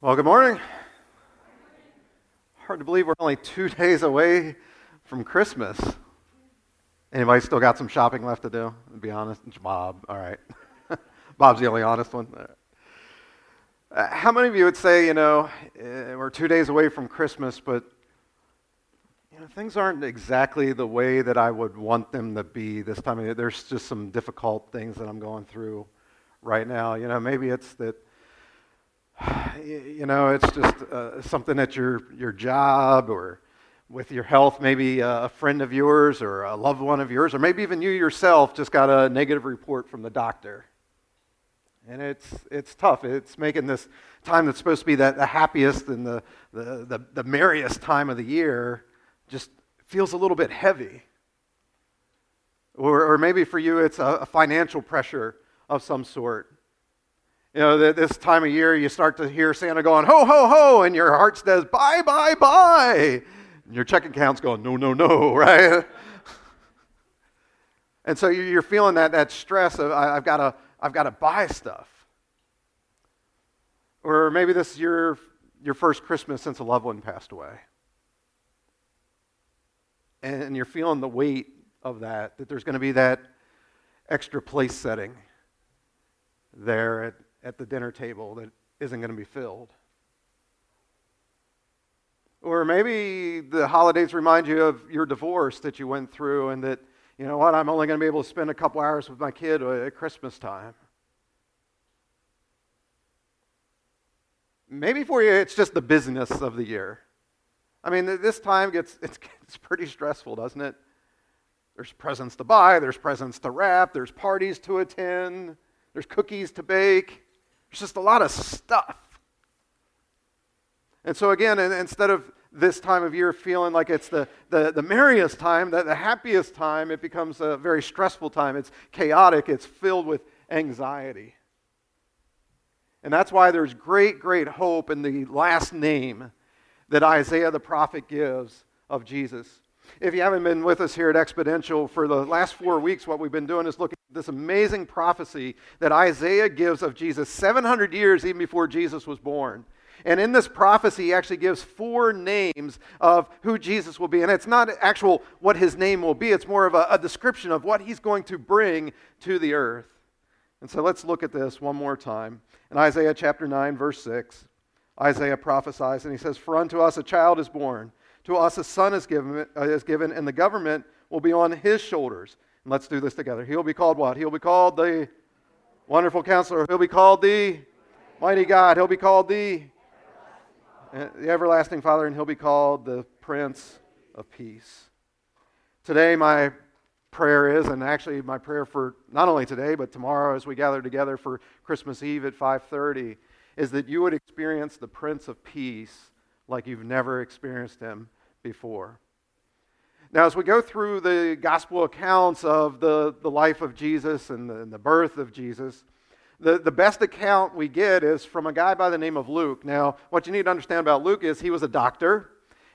Well, good morning. Hard to believe we're only two days away from Christmas. Anybody still got some shopping left to do? To be honest, it's Bob. All right. Bob's the only honest one. Uh, how many of you would say, you know, uh, we're two days away from Christmas, but you know, things aren't exactly the way that I would want them to be this time of year. There's just some difficult things that I'm going through right now. You know, maybe it's that you know, it's just uh, something at your, your job or with your health, maybe a friend of yours or a loved one of yours, or maybe even you yourself just got a negative report from the doctor. And it's, it's tough. It's making this time that's supposed to be that, the happiest and the, the, the, the merriest time of the year just feels a little bit heavy. Or, or maybe for you, it's a, a financial pressure of some sort. You know, this time of year, you start to hear Santa going, ho, ho, ho, and your heart says, bye, bye, bye. And your checking account's going, no, no, no, right? and so you're feeling that, that stress of, I've got to I've got to buy stuff. Or maybe this is your, your first Christmas since a loved one passed away. And you're feeling the weight of that, that there's going to be that extra place setting there at at the dinner table that isn't going to be filled. Or maybe the holidays remind you of your divorce that you went through and that, you know what, I'm only going to be able to spend a couple hours with my kid uh, at Christmas time. Maybe for you, it's just the business of the year. I mean, this time gets, it gets pretty stressful, doesn't it? There's presents to buy, there's presents to wrap, there's parties to attend, there's cookies to bake. There's just a lot of stuff. And so, again, instead of this time of year feeling like it's the, the, the merriest time, the, the happiest time, it becomes a very stressful time. It's chaotic, it's filled with anxiety. And that's why there's great, great hope in the last name that Isaiah the prophet gives of Jesus. If you haven't been with us here at Exponential for the last four weeks, what we've been doing is looking this amazing prophecy that Isaiah gives of Jesus 700 years even before Jesus was born. And in this prophecy, he actually gives four names of who Jesus will be. And it's not actual what his name will be, it's more of a, a description of what he's going to bring to the earth. And so let's look at this one more time. In Isaiah chapter 9, verse 6, Isaiah prophesies, and he says, For unto us a child is born to us a son is given, uh, is given, and the government will be on his shoulders. And let's do this together. He'll be called what? He'll be called the Wonderful Counselor. He'll be called the Mighty God. He'll be called the, uh, the Everlasting Father, and he'll be called the Prince of Peace. Today, my prayer is, and actually my prayer for not only today, but tomorrow as we gather together for Christmas Eve at 5:30, is that you would experience the Prince of Peace like you've never experienced him before. Now, as we go through the gospel accounts of the, the life of Jesus and the, and the birth of Jesus, the, the best account we get is from a guy by the name of Luke. Now, what you need to understand about Luke is he was a doctor,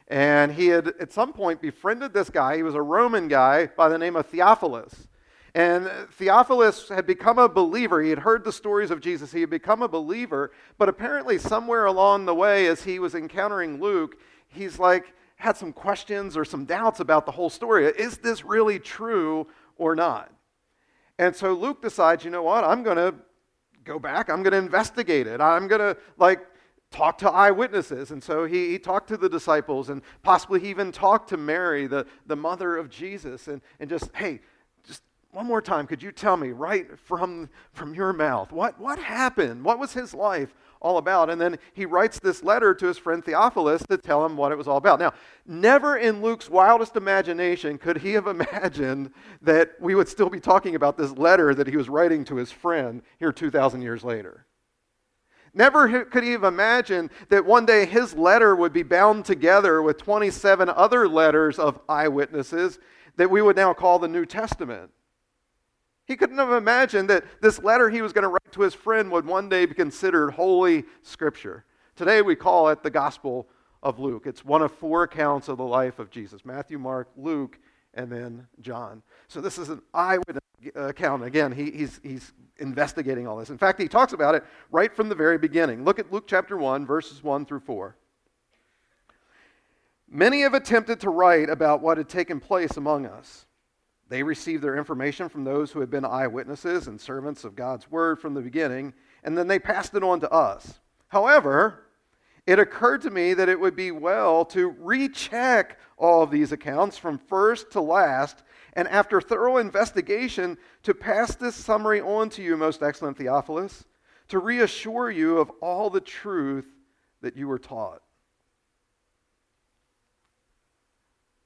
and he had at some point befriended this guy. He was a Roman guy by the name of Theophilus. And Theophilus had become a believer. He had heard the stories of Jesus. He had become a believer. But apparently, somewhere along the way, as he was encountering Luke, he's like, had some questions or some doubts about the whole story. Is this really true or not? And so Luke decides, you know what? I'm going to go back. I'm going to investigate it. I'm going to, like, talk to eyewitnesses. And so he, he talked to the disciples and possibly he even talked to Mary, the, the mother of Jesus, and, and just, hey, just one more time, could you tell me right from, from your mouth what, what happened? What was his life all about? And then he writes this letter to his friend Theophilus to tell him what it was all about. Now, never in Luke's wildest imagination could he have imagined that we would still be talking about this letter that he was writing to his friend here 2,000 years later. Never could he have imagined that one day his letter would be bound together with 27 other letters of eyewitnesses that we would now call the New Testament. He couldn't have imagined that this letter he was going to write to his friend would one day be considered holy scripture. Today we call it the Gospel of Luke. It's one of four accounts of the life of Jesus Matthew, Mark, Luke, and then John. So this is an eyewitness account. Again, he, he's, he's investigating all this. In fact, he talks about it right from the very beginning. Look at Luke chapter 1, verses 1 through 4. Many have attempted to write about what had taken place among us. They received their information from those who had been eyewitnesses and servants of God's word from the beginning, and then they passed it on to us. However, it occurred to me that it would be well to recheck all of these accounts from first to last, and after thorough investigation, to pass this summary on to you, most excellent Theophilus, to reassure you of all the truth that you were taught.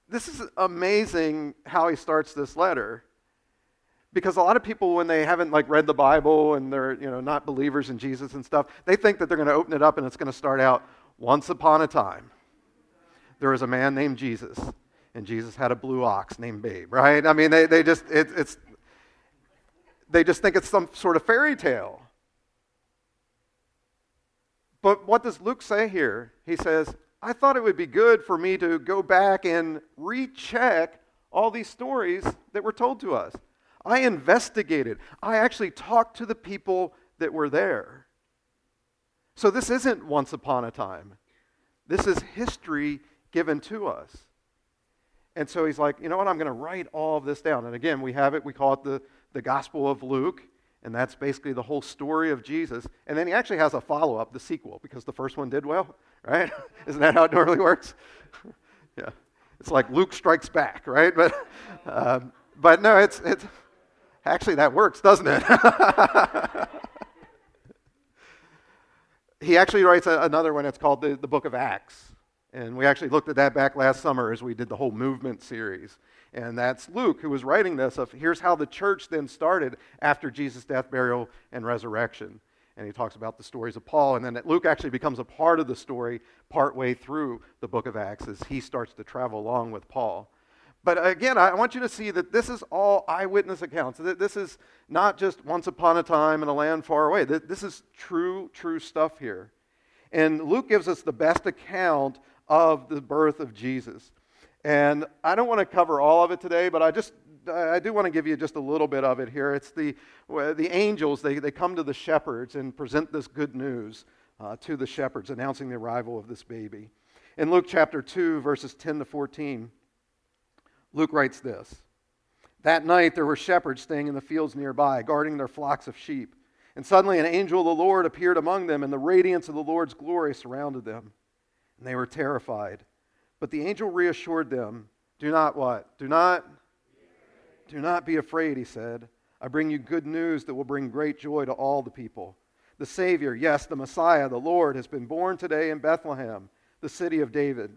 This is amazing how he starts this letter. Because a lot of people, when they haven't like read the Bible and they're you know not believers in Jesus and stuff, they think that they're going to open it up and it's going to start out once upon a time. There was a man named Jesus, and Jesus had a blue ox named Babe, right? I mean, they, they just it, it's they just think it's some sort of fairy tale. But what does Luke say here? He says, I thought it would be good for me to go back and recheck all these stories that were told to us. I investigated. I actually talked to the people that were there. So this isn't once upon a time. This is history given to us. And so he's like, you know what? I'm going to write all of this down. And again, we have it, we call it the, the Gospel of Luke. And that's basically the whole story of Jesus. And then he actually has a follow up, the sequel, because the first one did well, right? Isn't that how it normally works? yeah. It's like Luke strikes back, right? But, um, but no, it's, it's actually that works, doesn't it? he actually writes a, another one. It's called the, the Book of Acts. And we actually looked at that back last summer as we did the whole movement series. And that's Luke who was writing this of here's how the church then started after Jesus' death, burial, and resurrection. And he talks about the stories of Paul. And then Luke actually becomes a part of the story partway through the book of Acts as he starts to travel along with Paul. But again, I want you to see that this is all eyewitness accounts. This is not just once upon a time in a land far away. This is true, true stuff here. And Luke gives us the best account of the birth of Jesus. And I don't want to cover all of it today, but I just I do want to give you just a little bit of it here. It's the, the angels, they, they come to the shepherds and present this good news uh, to the shepherds, announcing the arrival of this baby. In Luke chapter 2, verses 10 to 14, Luke writes this That night there were shepherds staying in the fields nearby, guarding their flocks of sheep. And suddenly an angel of the Lord appeared among them, and the radiance of the Lord's glory surrounded them. And they were terrified. But the angel reassured them, Do not what? Do not? Do not be afraid, he said. I bring you good news that will bring great joy to all the people. The Savior, yes, the Messiah, the Lord, has been born today in Bethlehem, the city of David.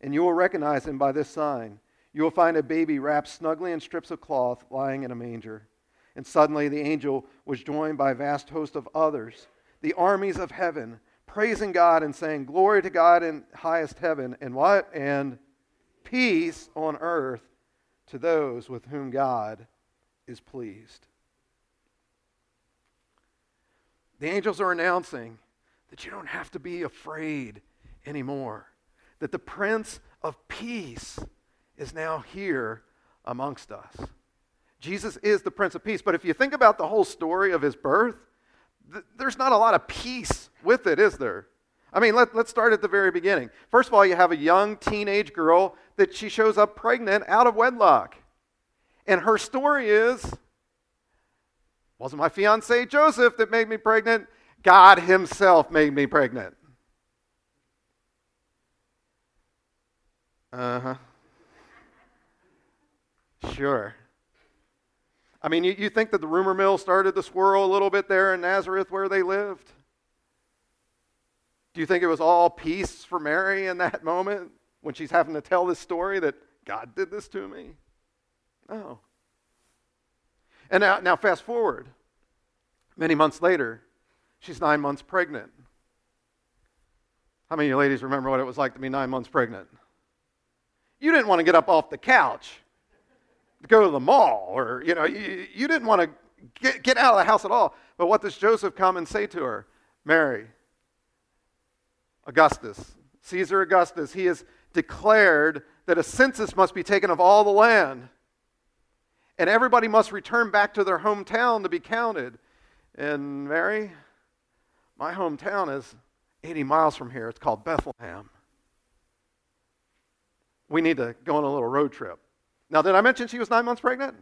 And you will recognize him by this sign. You will find a baby wrapped snugly in strips of cloth lying in a manger. And suddenly the angel was joined by a vast host of others, the armies of heaven praising God and saying, Glory to God in highest heaven, and what? And peace on earth to those with whom God is pleased. The angels are announcing that you don't have to be afraid anymore, that the Prince of Peace is now here amongst us. Jesus is the Prince of Peace. But if you think about the whole story of his birth, th- there's not a lot of peace with it, is there? I mean, let, let's start at the very beginning. First of all, you have a young teenage girl that she shows up pregnant out of wedlock. And her story is wasn't my fiance Joseph that made me pregnant, God Himself made me pregnant. Uh huh. Sure. I mean, you, you think that the rumor mill started to swirl a little bit there in Nazareth where they lived? Do you think it was all peace for Mary in that moment when she's having to tell this story that God did this to me? No. And now, now fast forward. Many months later, she's nine months pregnant. How many of you ladies remember what it was like to be nine months pregnant? You didn't want to get up off the couch to go to the mall, or, you know, you, you didn't want to get, get out of the house at all. But what does Joseph come and say to her? Mary, Augustus, Caesar Augustus, he has declared that a census must be taken of all the land. And everybody must return back to their hometown to be counted. And Mary, my hometown is 80 miles from here. It's called Bethlehem. We need to go on a little road trip. Now, did I mention she was nine months pregnant?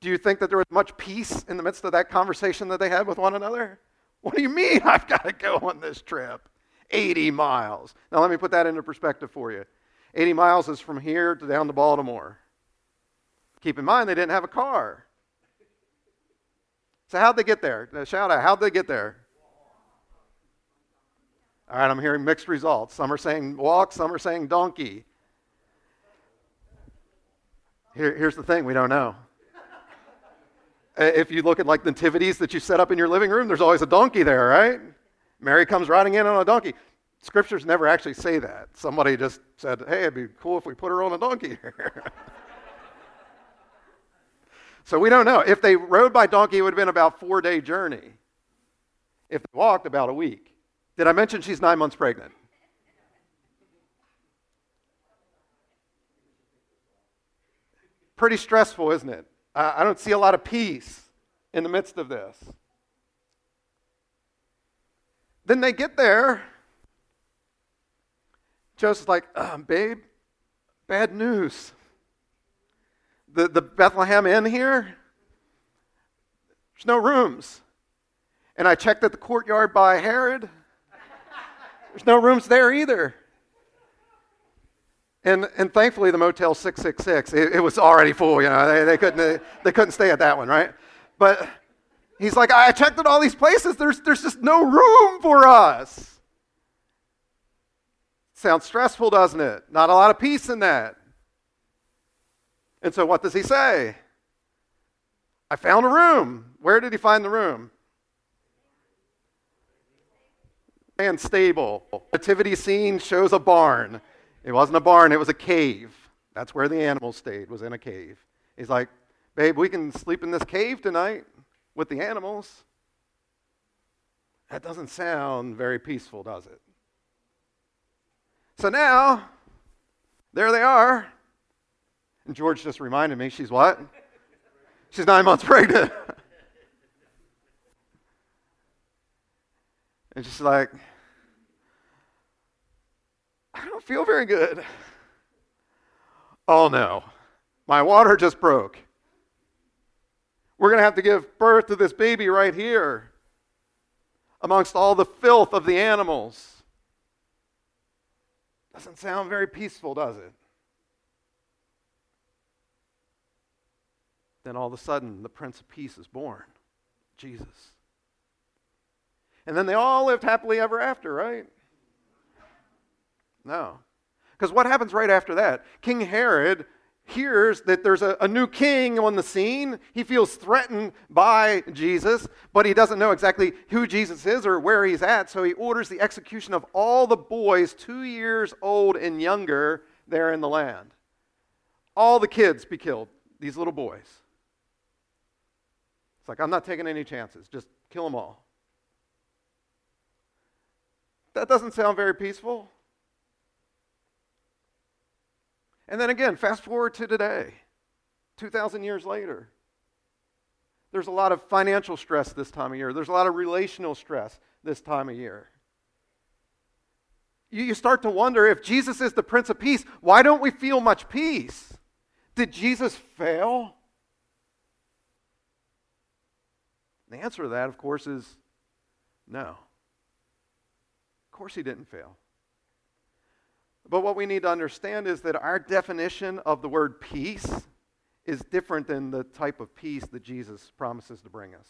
Do you think that there was much peace in the midst of that conversation that they had with one another? What do you mean I've got to go on this trip? 80 miles. Now, let me put that into perspective for you. 80 miles is from here to down to Baltimore. Keep in mind, they didn't have a car. So, how'd they get there? Shout out, how'd they get there? All right, I'm hearing mixed results. Some are saying walk, some are saying donkey. Here, here's the thing we don't know. If you look at like nativities that you set up in your living room, there's always a donkey there, right? Mary comes riding in on a donkey. Scriptures never actually say that. Somebody just said, hey, it'd be cool if we put her on a donkey so we don't know. If they rode by donkey, it would have been about four day journey. If they walked, about a week. Did I mention she's nine months pregnant? Pretty stressful, isn't it? I don't see a lot of peace in the midst of this. Then they get there. Joseph's like, uh, babe, bad news. The, the Bethlehem Inn here, there's no rooms. And I checked at the courtyard by Herod, there's no rooms there either. And, and thankfully, the Motel 666, it, it was already full. You know, they, they, couldn't, they couldn't stay at that one, right? But he's like, I checked at all these places. There's, there's just no room for us. Sounds stressful, doesn't it? Not a lot of peace in that. And so, what does he say? I found a room. Where did he find the room? And stable. Nativity scene shows a barn. It wasn't a barn, it was a cave. That's where the animals stayed, was in a cave. He's like, babe, we can sleep in this cave tonight with the animals. That doesn't sound very peaceful, does it? So now, there they are. And George just reminded me, she's what? She's nine months pregnant. And she's like, I don't feel very good. Oh no, my water just broke. We're going to have to give birth to this baby right here amongst all the filth of the animals. Doesn't sound very peaceful, does it? Then all of a sudden, the Prince of Peace is born Jesus. And then they all lived happily ever after, right? No. Because what happens right after that? King Herod hears that there's a, a, new king on the scene. He feels threatened by Jesus, but he doesn't know exactly who Jesus is or where he's at, so he orders the execution of all the boys two years old and younger there in the land. All the kids be killed, these little boys. It's like, I'm not taking any chances, just kill them all. That doesn't sound very peaceful. And then again, fast forward to today, 2,000 years later. There's a lot of financial stress this time of year, there's a lot of relational stress this time of year. You, you start to wonder if Jesus is the Prince of Peace, why don't we feel much peace? Did Jesus fail? The answer to that, of course, is no. Course, he didn't fail. But what we need to understand is that our definition of the word peace is different than the type of peace that Jesus promises to bring us.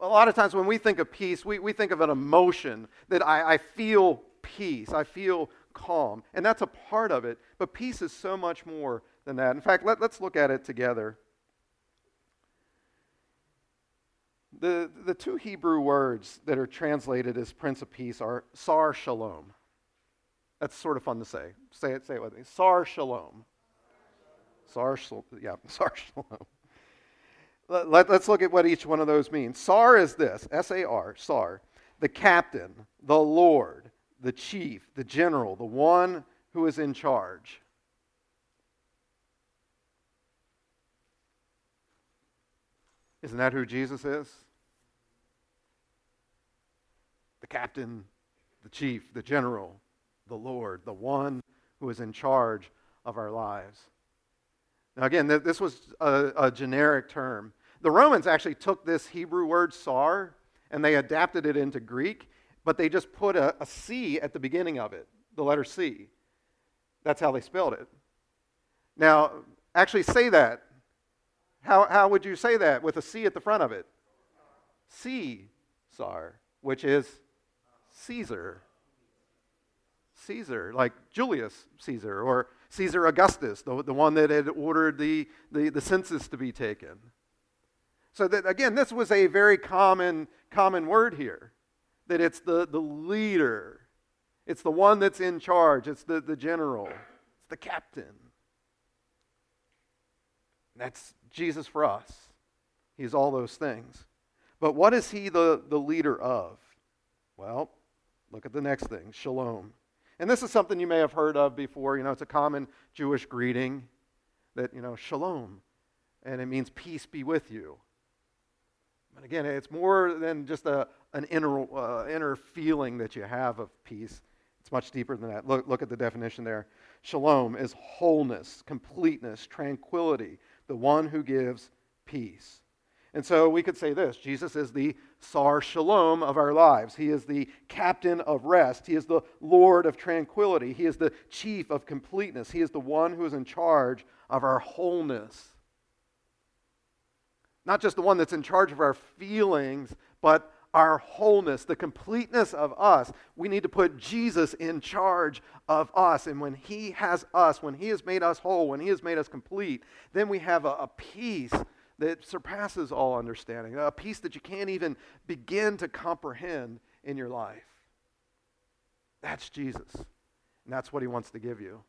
A lot of times when we think of peace, we, we think of an emotion that I, I feel peace, I feel calm. And that's a part of it. But peace is so much more than that. In fact, let, let's look at it together. The, the two Hebrew words that are translated as Prince of Peace are Sar Shalom. That's sort of fun to say. Say it, say it with me. Sar Shalom. Sar, shalom. yeah, Sar Shalom. Let, us look at what each one of those means. Sar is this S A R, Sar. the captain, the Lord, the chief, the general, the one who is in charge. Isn't that who Jesus is? The captain, the chief, the general, the Lord, the one who is in charge of our lives. Now, again, this was a, a generic term. The Romans actually took this Hebrew word sar and they adapted it into Greek, but they just put a, a C at the beginning of it, the letter C. That's how they spelled it. Now, actually say that. How, how would you say that with a C at the front of it? Caesar, which is Caesar. Caesar, like Julius Caesar or Caesar Augustus, the, the one that had ordered the, the, the census to be taken. So that again, this was a very common, common word here. That it's the, the leader. It's the one that's in charge. It's the, the general. It's the captain. And That's Jesus for us. He's all those things. But what is he the, the leader of? Well, look at the next thing shalom. And this is something you may have heard of before. You know, it's a common Jewish greeting that, you know, shalom. And it means peace be with you. But again, it's more than just a, an inner, uh, inner feeling that you have of peace. It's much deeper than that. Look, look at the definition there. Shalom is wholeness, completeness, tranquility, the one who gives peace. And so we could say this Jesus is the Sar Shalom of our lives. He is the captain of rest. He is the Lord of tranquility. He is the chief of completeness. He is the one who is in charge of our wholeness. Not just the one that's in charge of our feelings, but our wholeness, the completeness of us. We need to put Jesus in charge of us. And when He has us, when He has made us whole, when He has made us complete, then we have a, a peace that surpasses all understanding, a peace that you can't even begin to comprehend in your life. That's Jesus. And that's what He wants to give you.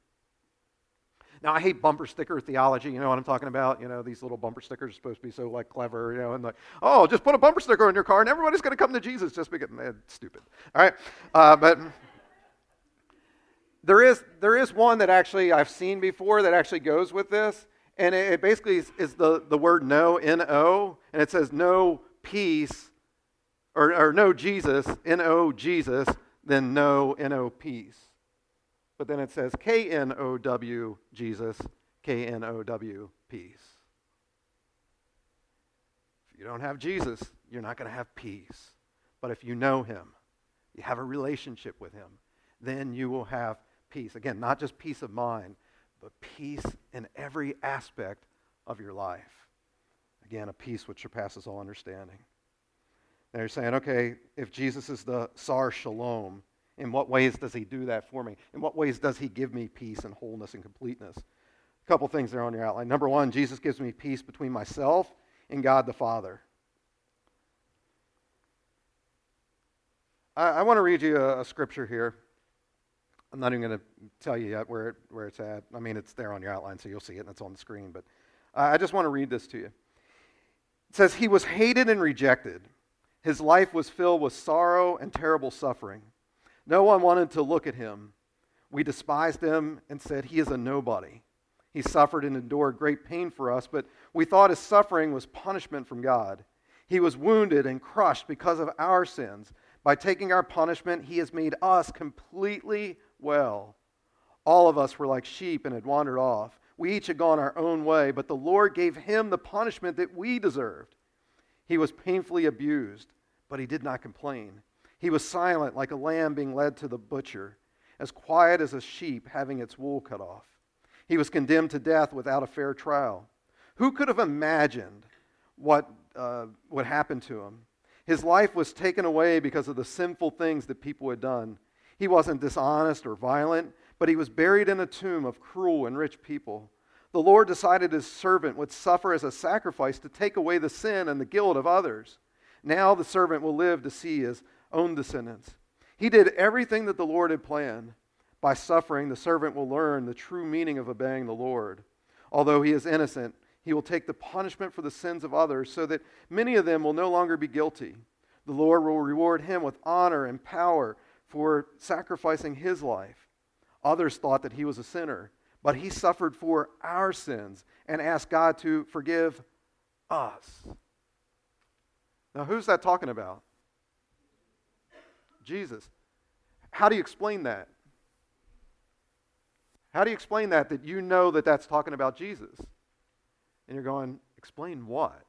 Now, I hate bumper sticker theology. You know what I'm talking about? You know, these little bumper stickers are supposed to be so like clever, you know, and like, oh, just put a bumper sticker on your car and everybody's going to come to Jesus just because, eh, stupid. All right. Uh, but there is, there is one that actually I've seen before that actually goes with this. And it, basically is, is, the, the word no, N O, and it says no peace, or, or no Jesus, N O Jesus, then no N O peace. But then it says K N O W Jesus, K N O W peace. If you don't have Jesus, you're not going to have peace. But if you know him, you have a relationship with him, then you will have peace. Again, not just peace of mind, but peace in every aspect of your life. Again, a peace which surpasses all understanding. Now you're saying, okay, if Jesus is the Sar Shalom, in what ways does he do that for me? In what ways does he give me peace and wholeness and completeness? A couple things there on your outline. Number one, Jesus gives me peace between myself and God the Father. I, I want to read you a, a, scripture here. I'm not even going to tell you yet where, it, where it's at. I mean, it's there on your outline, so you'll see it, and it's on the screen. But uh, I just want to read this to you. It says, He was hated and rejected. His life was filled with sorrow and terrible suffering. No one wanted to look at him. We despised him and said, He is a nobody. He suffered and endured great pain for us, but we thought his suffering was punishment from God. He was wounded and crushed because of our sins. By taking our punishment, he has made us completely well. All of us were like sheep and had wandered off. We each had gone our own way, but the Lord gave him the punishment that we deserved. He was painfully abused, but he did not complain. He was silent like a lamb being led to the butcher, as quiet as a sheep having its wool cut off. He was condemned to death without a fair trial. Who could have imagined what uh, would happen to him? His life was taken away because of the sinful things that people had done. He wasn't dishonest or violent, but he was buried in a tomb of cruel and rich people. The Lord decided his servant would suffer as a sacrifice to take away the sin and the guilt of others. Now the servant will live to see his own descendants. He did everything that the Lord had planned. By suffering, the servant will learn the true meaning of obeying the Lord. Although he is innocent, he will take the punishment for the sins of others so that many of them will no longer be guilty. The Lord will reward him with honor and power for sacrificing his life. Others thought that he was a sinner, but he suffered for our sins and asked God to forgive us. Now, who's that talking about? Jesus. How do you explain that? How do you explain that, that you know that that's talking about Jesus? And you're going, explain what?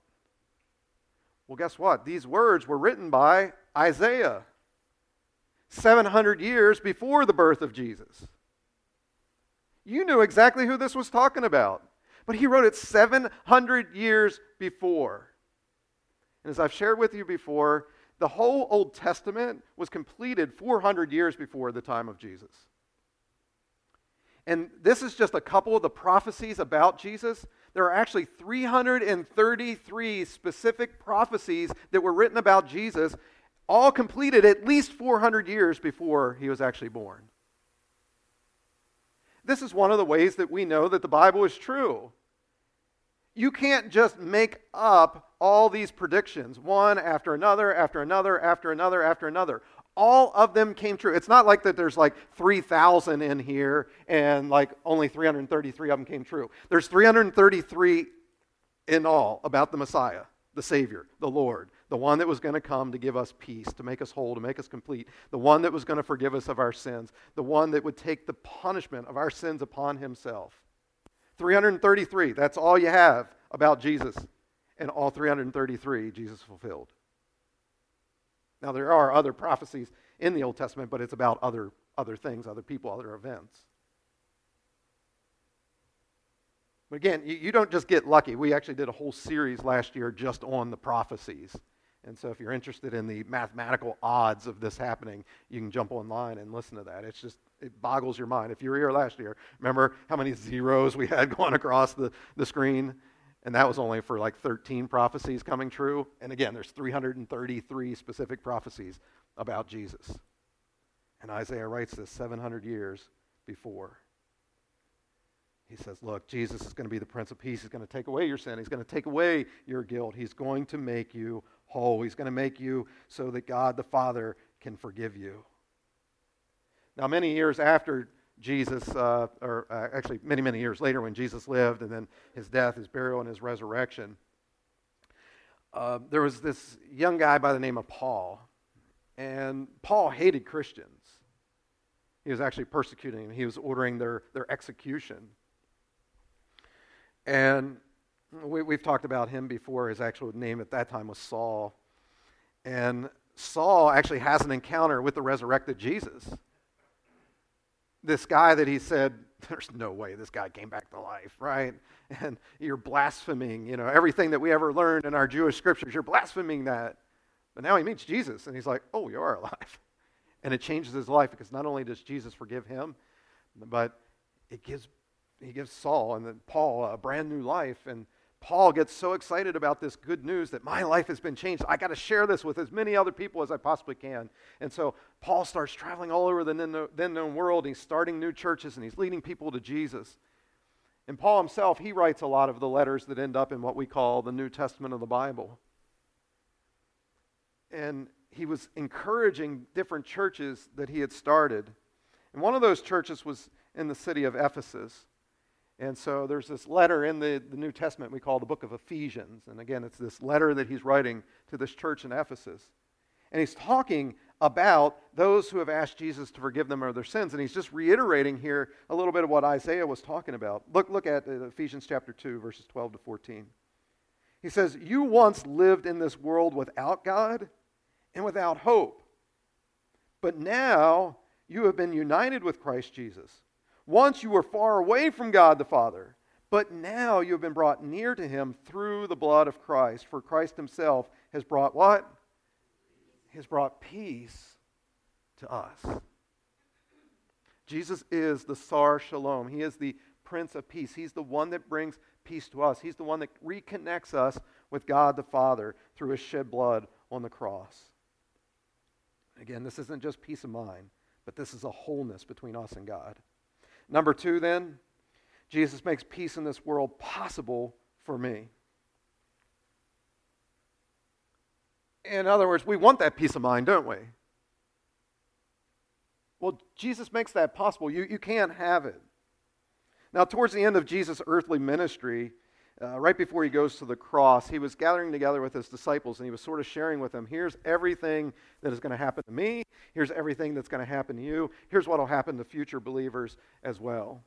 Well, guess what? These words were written by Isaiah 700 years before the birth of Jesus. You knew exactly who this was talking about, but he wrote it 700 years before. And as I've shared with you before, the whole Old Testament was completed 400 years before the time of Jesus. And this is just a couple of the prophecies about Jesus. There are actually 333 specific prophecies that were written about Jesus, all completed at least 400 years before he was actually born. This is one of the ways that we know that the Bible is true. You can't just make up all these predictions, one after another, after another, after another, after another. All of them came true. It's not like that there's like 3,000 in here and like only 333 of them came true. There's 333 in all about the Messiah, the Savior, the Lord, the one that was going to come to give us peace, to make us whole, to make us complete, the one that was going to forgive us of our sins, the one that would take the punishment of our sins upon himself. 333, that's all you have about Jesus. And all 333, Jesus fulfilled. Now, there are other prophecies in the Old Testament, but it's about other, other things, other people, other events. But again, you, you don't just get lucky. We actually did a whole series last year just on the prophecies. And so if you're interested in the mathematical odds of this happening, you can jump online and listen to that. It's just, it boggles your mind. If you were here last year, remember how many zeros we had going across the, the screen? And that was only for like 13 prophecies coming true. And again, there's 333 specific prophecies about Jesus. And Isaiah writes this 700 years before. He says, Look, Jesus is going to be the Prince of Peace. He's going to take away your sin. He's going to take away your guilt. He's going to make you whole. He's going to make you so that God the Father can forgive you. Now, many years after Jesus, uh, or uh, actually many, many years later when Jesus lived, and then his death, his burial, and his resurrection, uh, there was this young guy by the name of Paul. And Paul hated Christians. He was actually persecuting them, he was ordering their, their execution. And we, we've talked about him before. His actual name at that time was Saul. And Saul actually has an encounter with the resurrected Jesus. This guy that he said, there's no way this guy came back to life, right? And you're blaspheming, you know, everything that we ever learned in our Jewish scriptures, you're blaspheming that. But now he meets Jesus and he's like, oh, you are alive. And it changes his life because not only does Jesus forgive him, but it gives, he gives Saul and then Paul a brand new life. And Paul gets so excited about this good news that my life has been changed. I got to share this with as many other people as I possibly can. And so Paul starts traveling all over the then known world. He's starting new churches and he's leading people to Jesus. And Paul himself, he writes a lot of the letters that end up in what we call the New Testament of the Bible. And he was encouraging different churches that he had started. And one of those churches was in the city of Ephesus. And so there's this letter in the, the New Testament we call the book of Ephesians. And again, it's this letter that he's writing to this church in Ephesus. And he's talking about those who have asked Jesus to forgive them of their sins. And he's just reiterating here a little bit of what Isaiah was talking about. Look, look at uh, Ephesians chapter 2, verses 12 to 14. He says, You once lived in this world without God and without hope. But now you have been united with Christ Jesus. Once you were far away from God the Father, but now you have been brought near to him through the blood of Christ. For Christ himself has brought what? He has brought peace to us. Jesus is the Sar Shalom. He is the Prince of Peace. He's the one that brings peace to us. He's the one that reconnects us with God the Father through his shed blood on the cross. Again, this isn't just peace of mind, but this is a wholeness between us and God. Number two, then, Jesus makes peace in this world possible for me. In other words, we want that peace of mind, don't we? Well, Jesus makes that possible. You, you can't have it. Now, towards the end of Jesus' earthly ministry, uh, right before he goes to the cross, he was gathering together with his disciples and he was sort of sharing with them here's everything that is going to happen to me, here's everything that's going to happen to you, here's what will happen to future believers as well.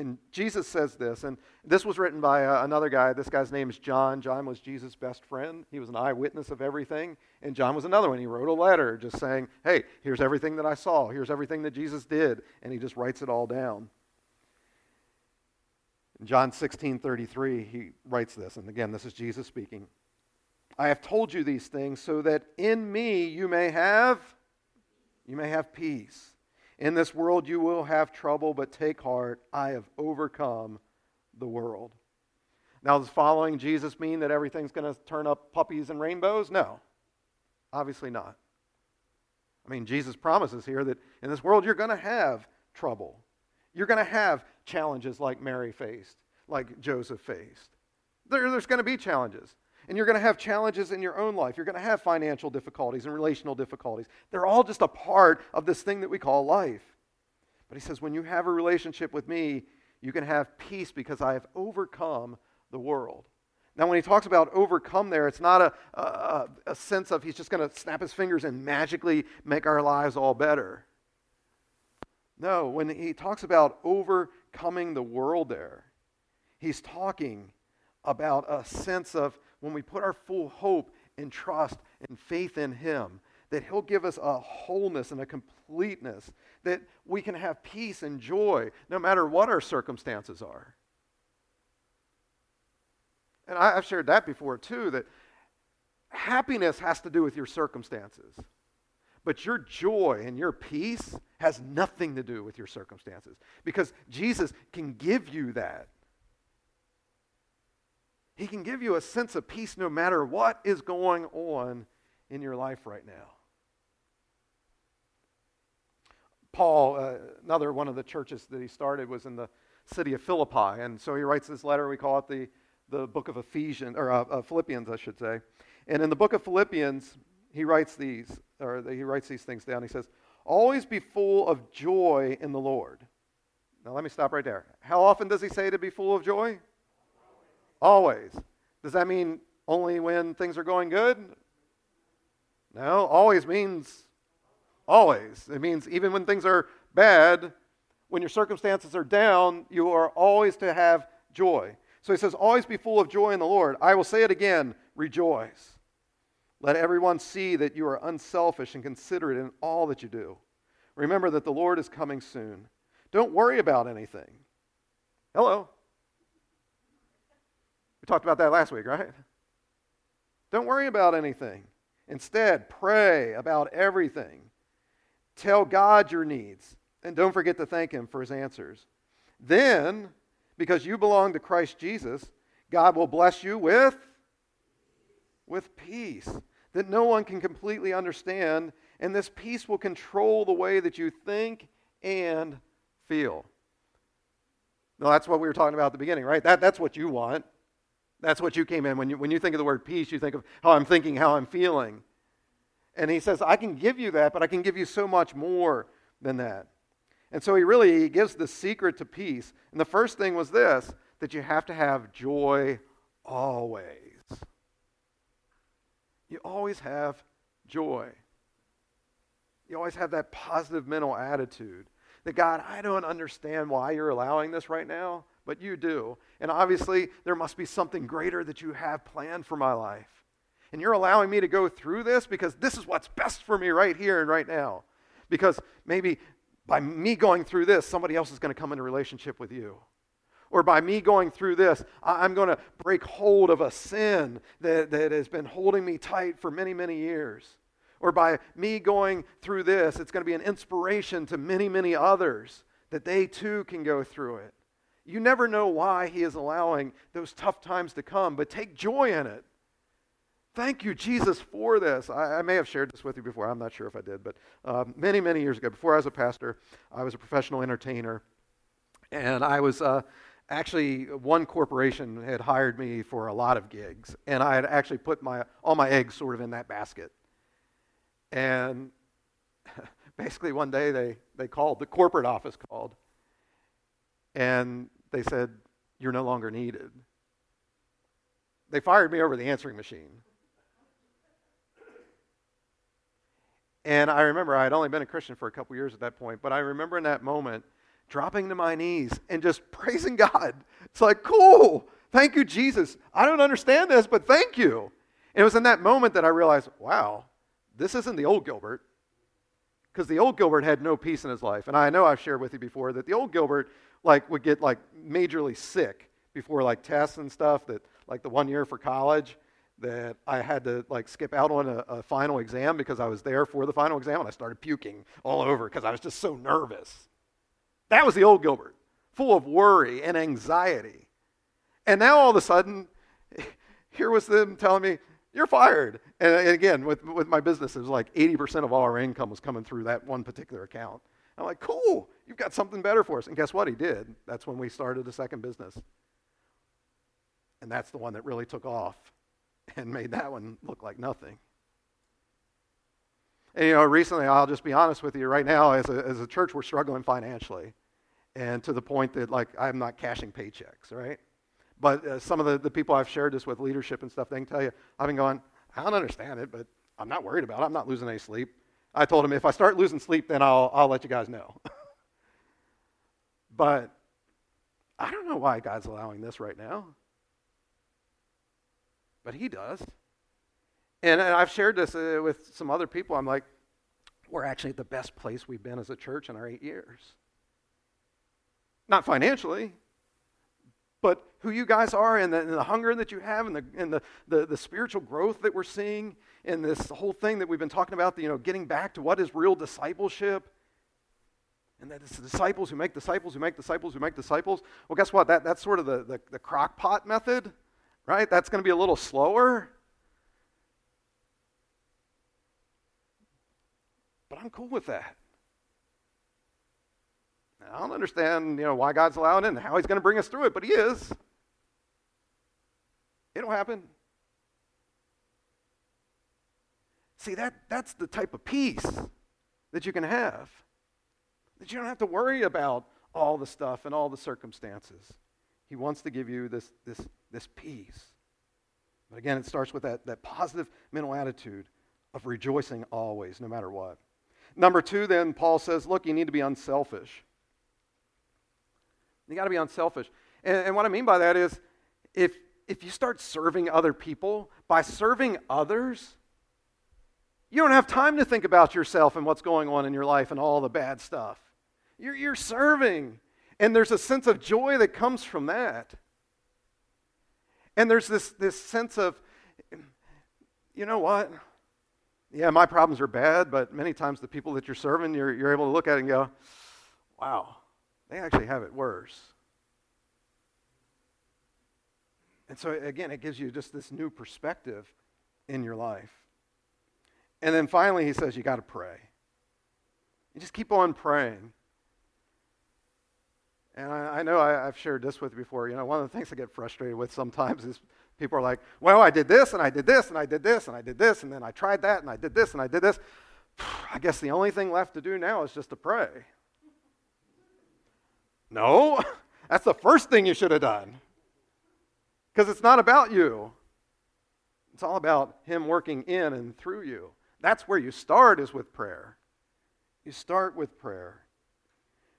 And Jesus says this, and this was written by uh, another guy. This guy's name is John. John was Jesus' best friend. He was an eyewitness of everything. And John was another one. He wrote a letter just saying, hey, here's everything that I saw. Here's everything that Jesus did. And he just writes it all down. In John 16 33, he writes this. And again, this is Jesus speaking. I have told you these things so that in me you may have you may have peace. In this world you will have trouble, but take heart, I have overcome the world. Now, does following Jesus mean that everything's going to turn up puppies and rainbows? No, obviously not. I mean, Jesus promises here that in this world you're going to have trouble. You're going to have challenges like Mary faced, like Joseph faced. There, there's going to be challenges. And you're going to have challenges in your own life. You're going to have financial difficulties and relational difficulties. They're all just a part of this thing that we call life. But he says, when you have a relationship with me, you can have peace because I have overcome the world. Now, when he talks about overcome there, it's not a, a, a sense of he's just going to snap his fingers and magically make our lives all better. No, when he talks about overcoming the world there, he's talking about a sense of when we put our full hope and trust and faith in Him, that He'll give us a wholeness and a completeness, that we can have peace and joy no matter what our circumstances are. And I, have shared that before too, that happiness has to do with your circumstances. But your joy and your peace has nothing to do with your circumstances because Jesus can give you that. He can give you a sense of peace no matter what is going on in your life right now. Paul, uh, another one of the churches that he started was in the city of Philippi. And so he writes this letter, we call it the, the book of Ephesians, or uh, uh, Philippians, I should say. And in the book of Philippians, he writes these, or he writes these things down. He says, Always be full of joy in the Lord. Now let me stop right there. How often does he say to be full of joy? Always. Does that mean only when things are going good? No, always means always. It means even when things are bad, when your circumstances are down, you are always to have joy. So he says, Always be full of joy in the Lord. I will say it again rejoice. Let everyone see that you are unselfish and considerate in all that you do. Remember that the Lord is coming soon. Don't worry about anything. Hello We talked about that last week, right? Don't worry about anything. Instead, pray about everything. Tell God your needs, and don't forget to thank Him for His answers. Then, because you belong to Christ Jesus, God will bless you with, with peace that no one can completely understand, and this peace will control the way that you think and feel. No, that's what we were talking about at the beginning, right? That, that's what you want. That's what you came in. When you, when you think of the word peace, you think of how I'm thinking, how I'm feeling. And he says, I can give you that, but I can give you so much more than that. And so he really he gives the secret to peace. And the first thing was this that you have to have joy always. You always have joy. You always have that positive mental attitude that God, I don't understand why you're allowing this right now, but you do. And obviously, there must be something greater that you have planned for my life. And you're allowing me to go through this because this is what's best for me right here and right now. Because maybe by me going through this, somebody else is going to come into relationship with you. Or by me going through this, I'm going to break hold of a sin that, that has been holding me tight for many, many years. Or by me going through this, it's going to be an inspiration to many, many others that they too can go through it. You never know why He is allowing those tough times to come, but take joy in it. Thank you, Jesus, for this. I, I may have shared this with you before. I'm not sure if I did, but uh, many, many years ago, before I was a pastor, I was a professional entertainer. And I was uh, actually, one corporation had hired me for a lot of gigs, and I had actually put my, all my eggs sort of in that basket. And basically, one day they, they called, the corporate office called, and they said, You're no longer needed. They fired me over the answering machine. And I remember I had only been a Christian for a couple years at that point, but I remember in that moment dropping to my knees and just praising God. It's like, cool. Thank you, Jesus. I don't understand this, but thank you. And it was in that moment that I realized, wow, this isn't the old Gilbert. Because the old Gilbert had no peace in his life. And I know I've shared with you before that the old Gilbert like would get like majorly sick before like tests and stuff that like the one year for college that I had to like skip out on a, a, final exam because I was there for the final exam and I started puking all over because I was just so nervous. That was the old Gilbert, full of worry and anxiety. And now all of a sudden, here was them telling me, you're fired. And again, with, with my business, it was like 80% of all our income was coming through that one particular account. I'm like, cool, you've got something better for us. And guess what? He did. That's when we started a second business. And that's the one that really took off and made that one look like nothing. And you know, recently, I'll just be honest with you right now, as a, as a church, we're struggling financially. And to the point that, like, I'm not cashing paychecks, right? But uh, some of the, the people I've shared this with, leadership and stuff, they can tell you, I've been going, I don't understand it, but I'm not worried about it. I'm not losing any sleep. I told them, if I start losing sleep, then I'll, I'll let you guys know. but I don't know why God's allowing this right now but he does. And, I've shared this uh, with some other people. I'm like, we're actually at the best place we've been as a church in our eight years. Not financially, but who you guys are and the, and the hunger that you have and, the, and the, the, the, spiritual growth that we're seeing and this whole thing that we've been talking about, the, you know, getting back to what is real discipleship. And that it's the disciples who make disciples who make disciples who make disciples. Well, guess what? That, that's sort of the, the, the crock pot method right? That's going to be a little slower. But I'm cool with that. I don't understand, you know, why God's allowing it and how He's going to bring us through it, but He is. It'll happen. See, that, that's the type of peace that you can have. That you don't have to worry about all the stuff and all the circumstances. He wants to give you this, this, this peace. But again, it starts with that, that positive mental attitude of rejoicing always, no matter what. Number two, then, Paul says, look, you need to be unselfish. You got to be unselfish. And, and what I mean by that is if, if you start serving other people, by serving others, you don't have time to think about yourself and what's going on in your life and all the bad stuff. You're, you're serving. And there's a sense of joy that comes from that. And there's this, this sense of, you know what? Yeah, my problems are bad, but many times the people that you're serving, you're, you're able to look at it and go, wow, they actually have it worse. And so, again, it gives you just this new perspective in your life. And then finally, he says, you got to pray. You just keep on praying. And I, I know I, have shared this with you before. You know, one of the things I get frustrated with sometimes is people are like, well, I did this, and I did this, and I did this, and I did this, and then I tried that, and I did this, and I did this. I guess the only thing left to do now is just to pray. No, that's the first thing you should have done. Because it's not about you, it's all about Him working in and through you. That's where you start, is with prayer. You start with prayer.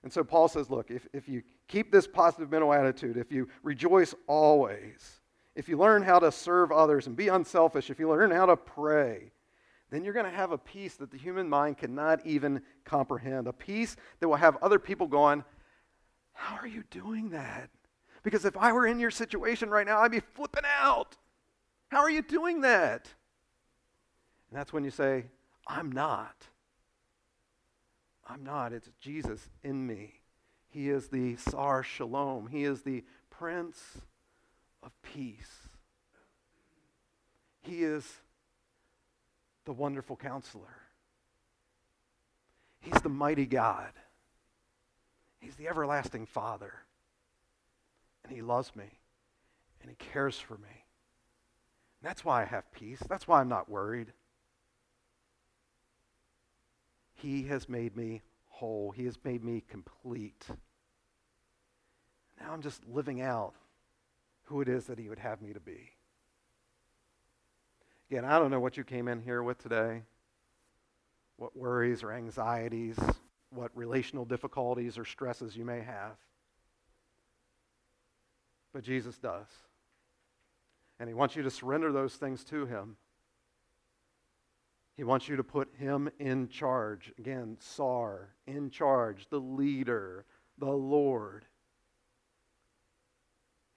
And so Paul says, look, if, if you keep this positive mental attitude, if you rejoice always, if you learn how to serve others and be unselfish, if you learn how to pray, then you're going to have a peace that the human mind cannot even comprehend. A peace that will have other people going, How are you doing that? Because if I were in your situation right now, I'd be flipping out. How are you doing that? And that's when you say, I'm not. I'm not. It's Jesus in me. He is the Sar Shalom. He is the Prince of Peace. He is the wonderful counselor. He's the mighty God. He's the everlasting Father. and He loves me and He cares for me. And that's why I have peace. That's why I'm not worried. He has made me whole, He has made me complete. Now I'm just living out who it is that He would have me to be. Again, I don't know what you came in here with today, what worries or anxieties, what relational difficulties or stresses you may have. But Jesus does. And He wants you to surrender those things to Him. He wants you to put Him in charge. Again, Sar, in charge, the leader, the Lord.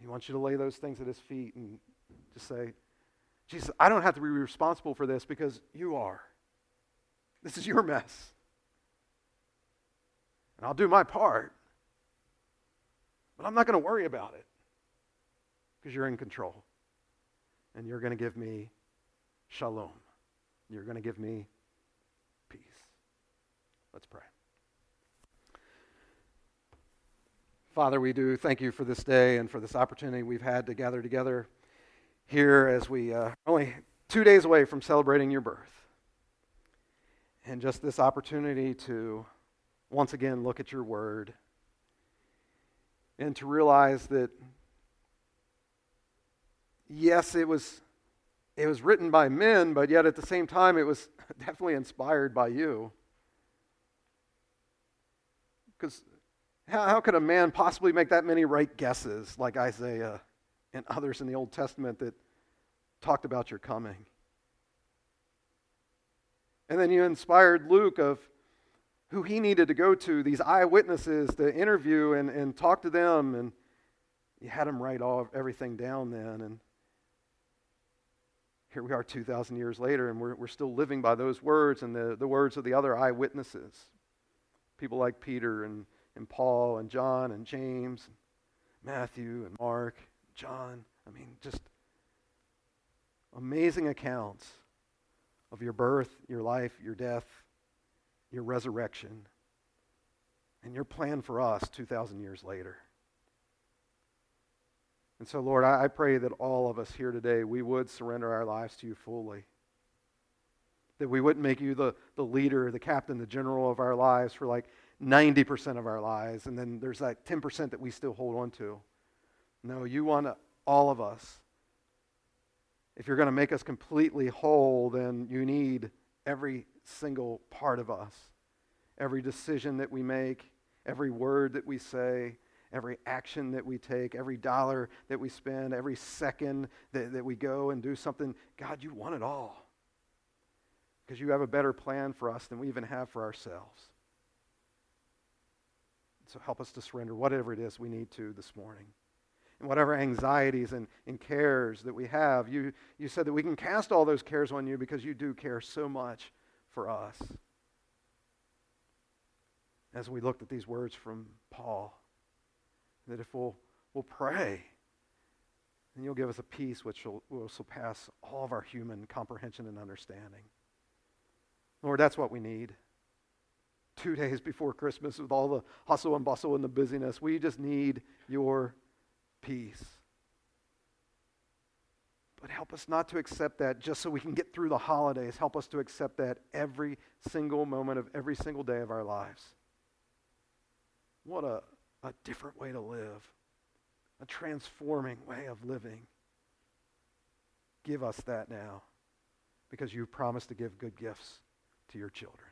He wants you to lay those things at His feet and just say, Jesus, I don't have to be responsible for this because you are. This is your mess. And I'll do my part. But I'm not going to worry about it because you're in control. And you're going to give me shalom. You're going to give me peace. Let's pray. Father, we do thank you for this day and for this opportunity we've had to gather together here as we uh, only two days away from celebrating your birth. And just this opportunity to once again look at your word and to realize that yes, it was it was written by men, but yet at the same time it was definitely inspired by you. Because how, how could a man possibly make that many right guesses like Isaiah and others in the Old Testament that talked about your coming? And then you inspired Luke of who he needed to go to, these eyewitnesses to interview and, and talk to them. And you had him write all everything down then. And here we are 2,000 years later, and we're, we're still living by those words and the, the words of the other eyewitnesses. People like Peter and, and Paul and John and James, and Matthew and Mark, John. I mean, just amazing accounts of your birth, your life, your death, your resurrection, and your plan for us 2,000 years later. And so, Lord, I, pray that all of us here today, we would surrender our lives to you fully. That we wouldn't make you the, the leader, the captain, the general of our lives for like 90% of our lives, and then there's that 10% that we still hold on to. No, you want all of us. If you're going to make us completely whole, then you need every single part of us. Every decision that we make, every word that we say, every action that we take, every dollar that we spend, every second that, that we go and do something. God, you want it all. Because you have a better plan for us than we even have for ourselves. So help us to surrender whatever it is we need to this morning. And whatever anxieties and, and cares that we have, you, you said that we can cast all those cares on you because you do care so much for us. As we looked at these words from Paul, that if we'll, we'll pray, then you'll give us a peace which will, will surpass all of our human comprehension and understanding. Lord, that's what we need. Two days before Christmas, with all the hustle and bustle and the busyness, we just need your peace. But help us not to accept that just so we can get through the holidays. Help us to accept that every single moment of every single day of our lives. What a, a different way to live, a transforming way of living. Give us that now because you promised to give good gifts to your children.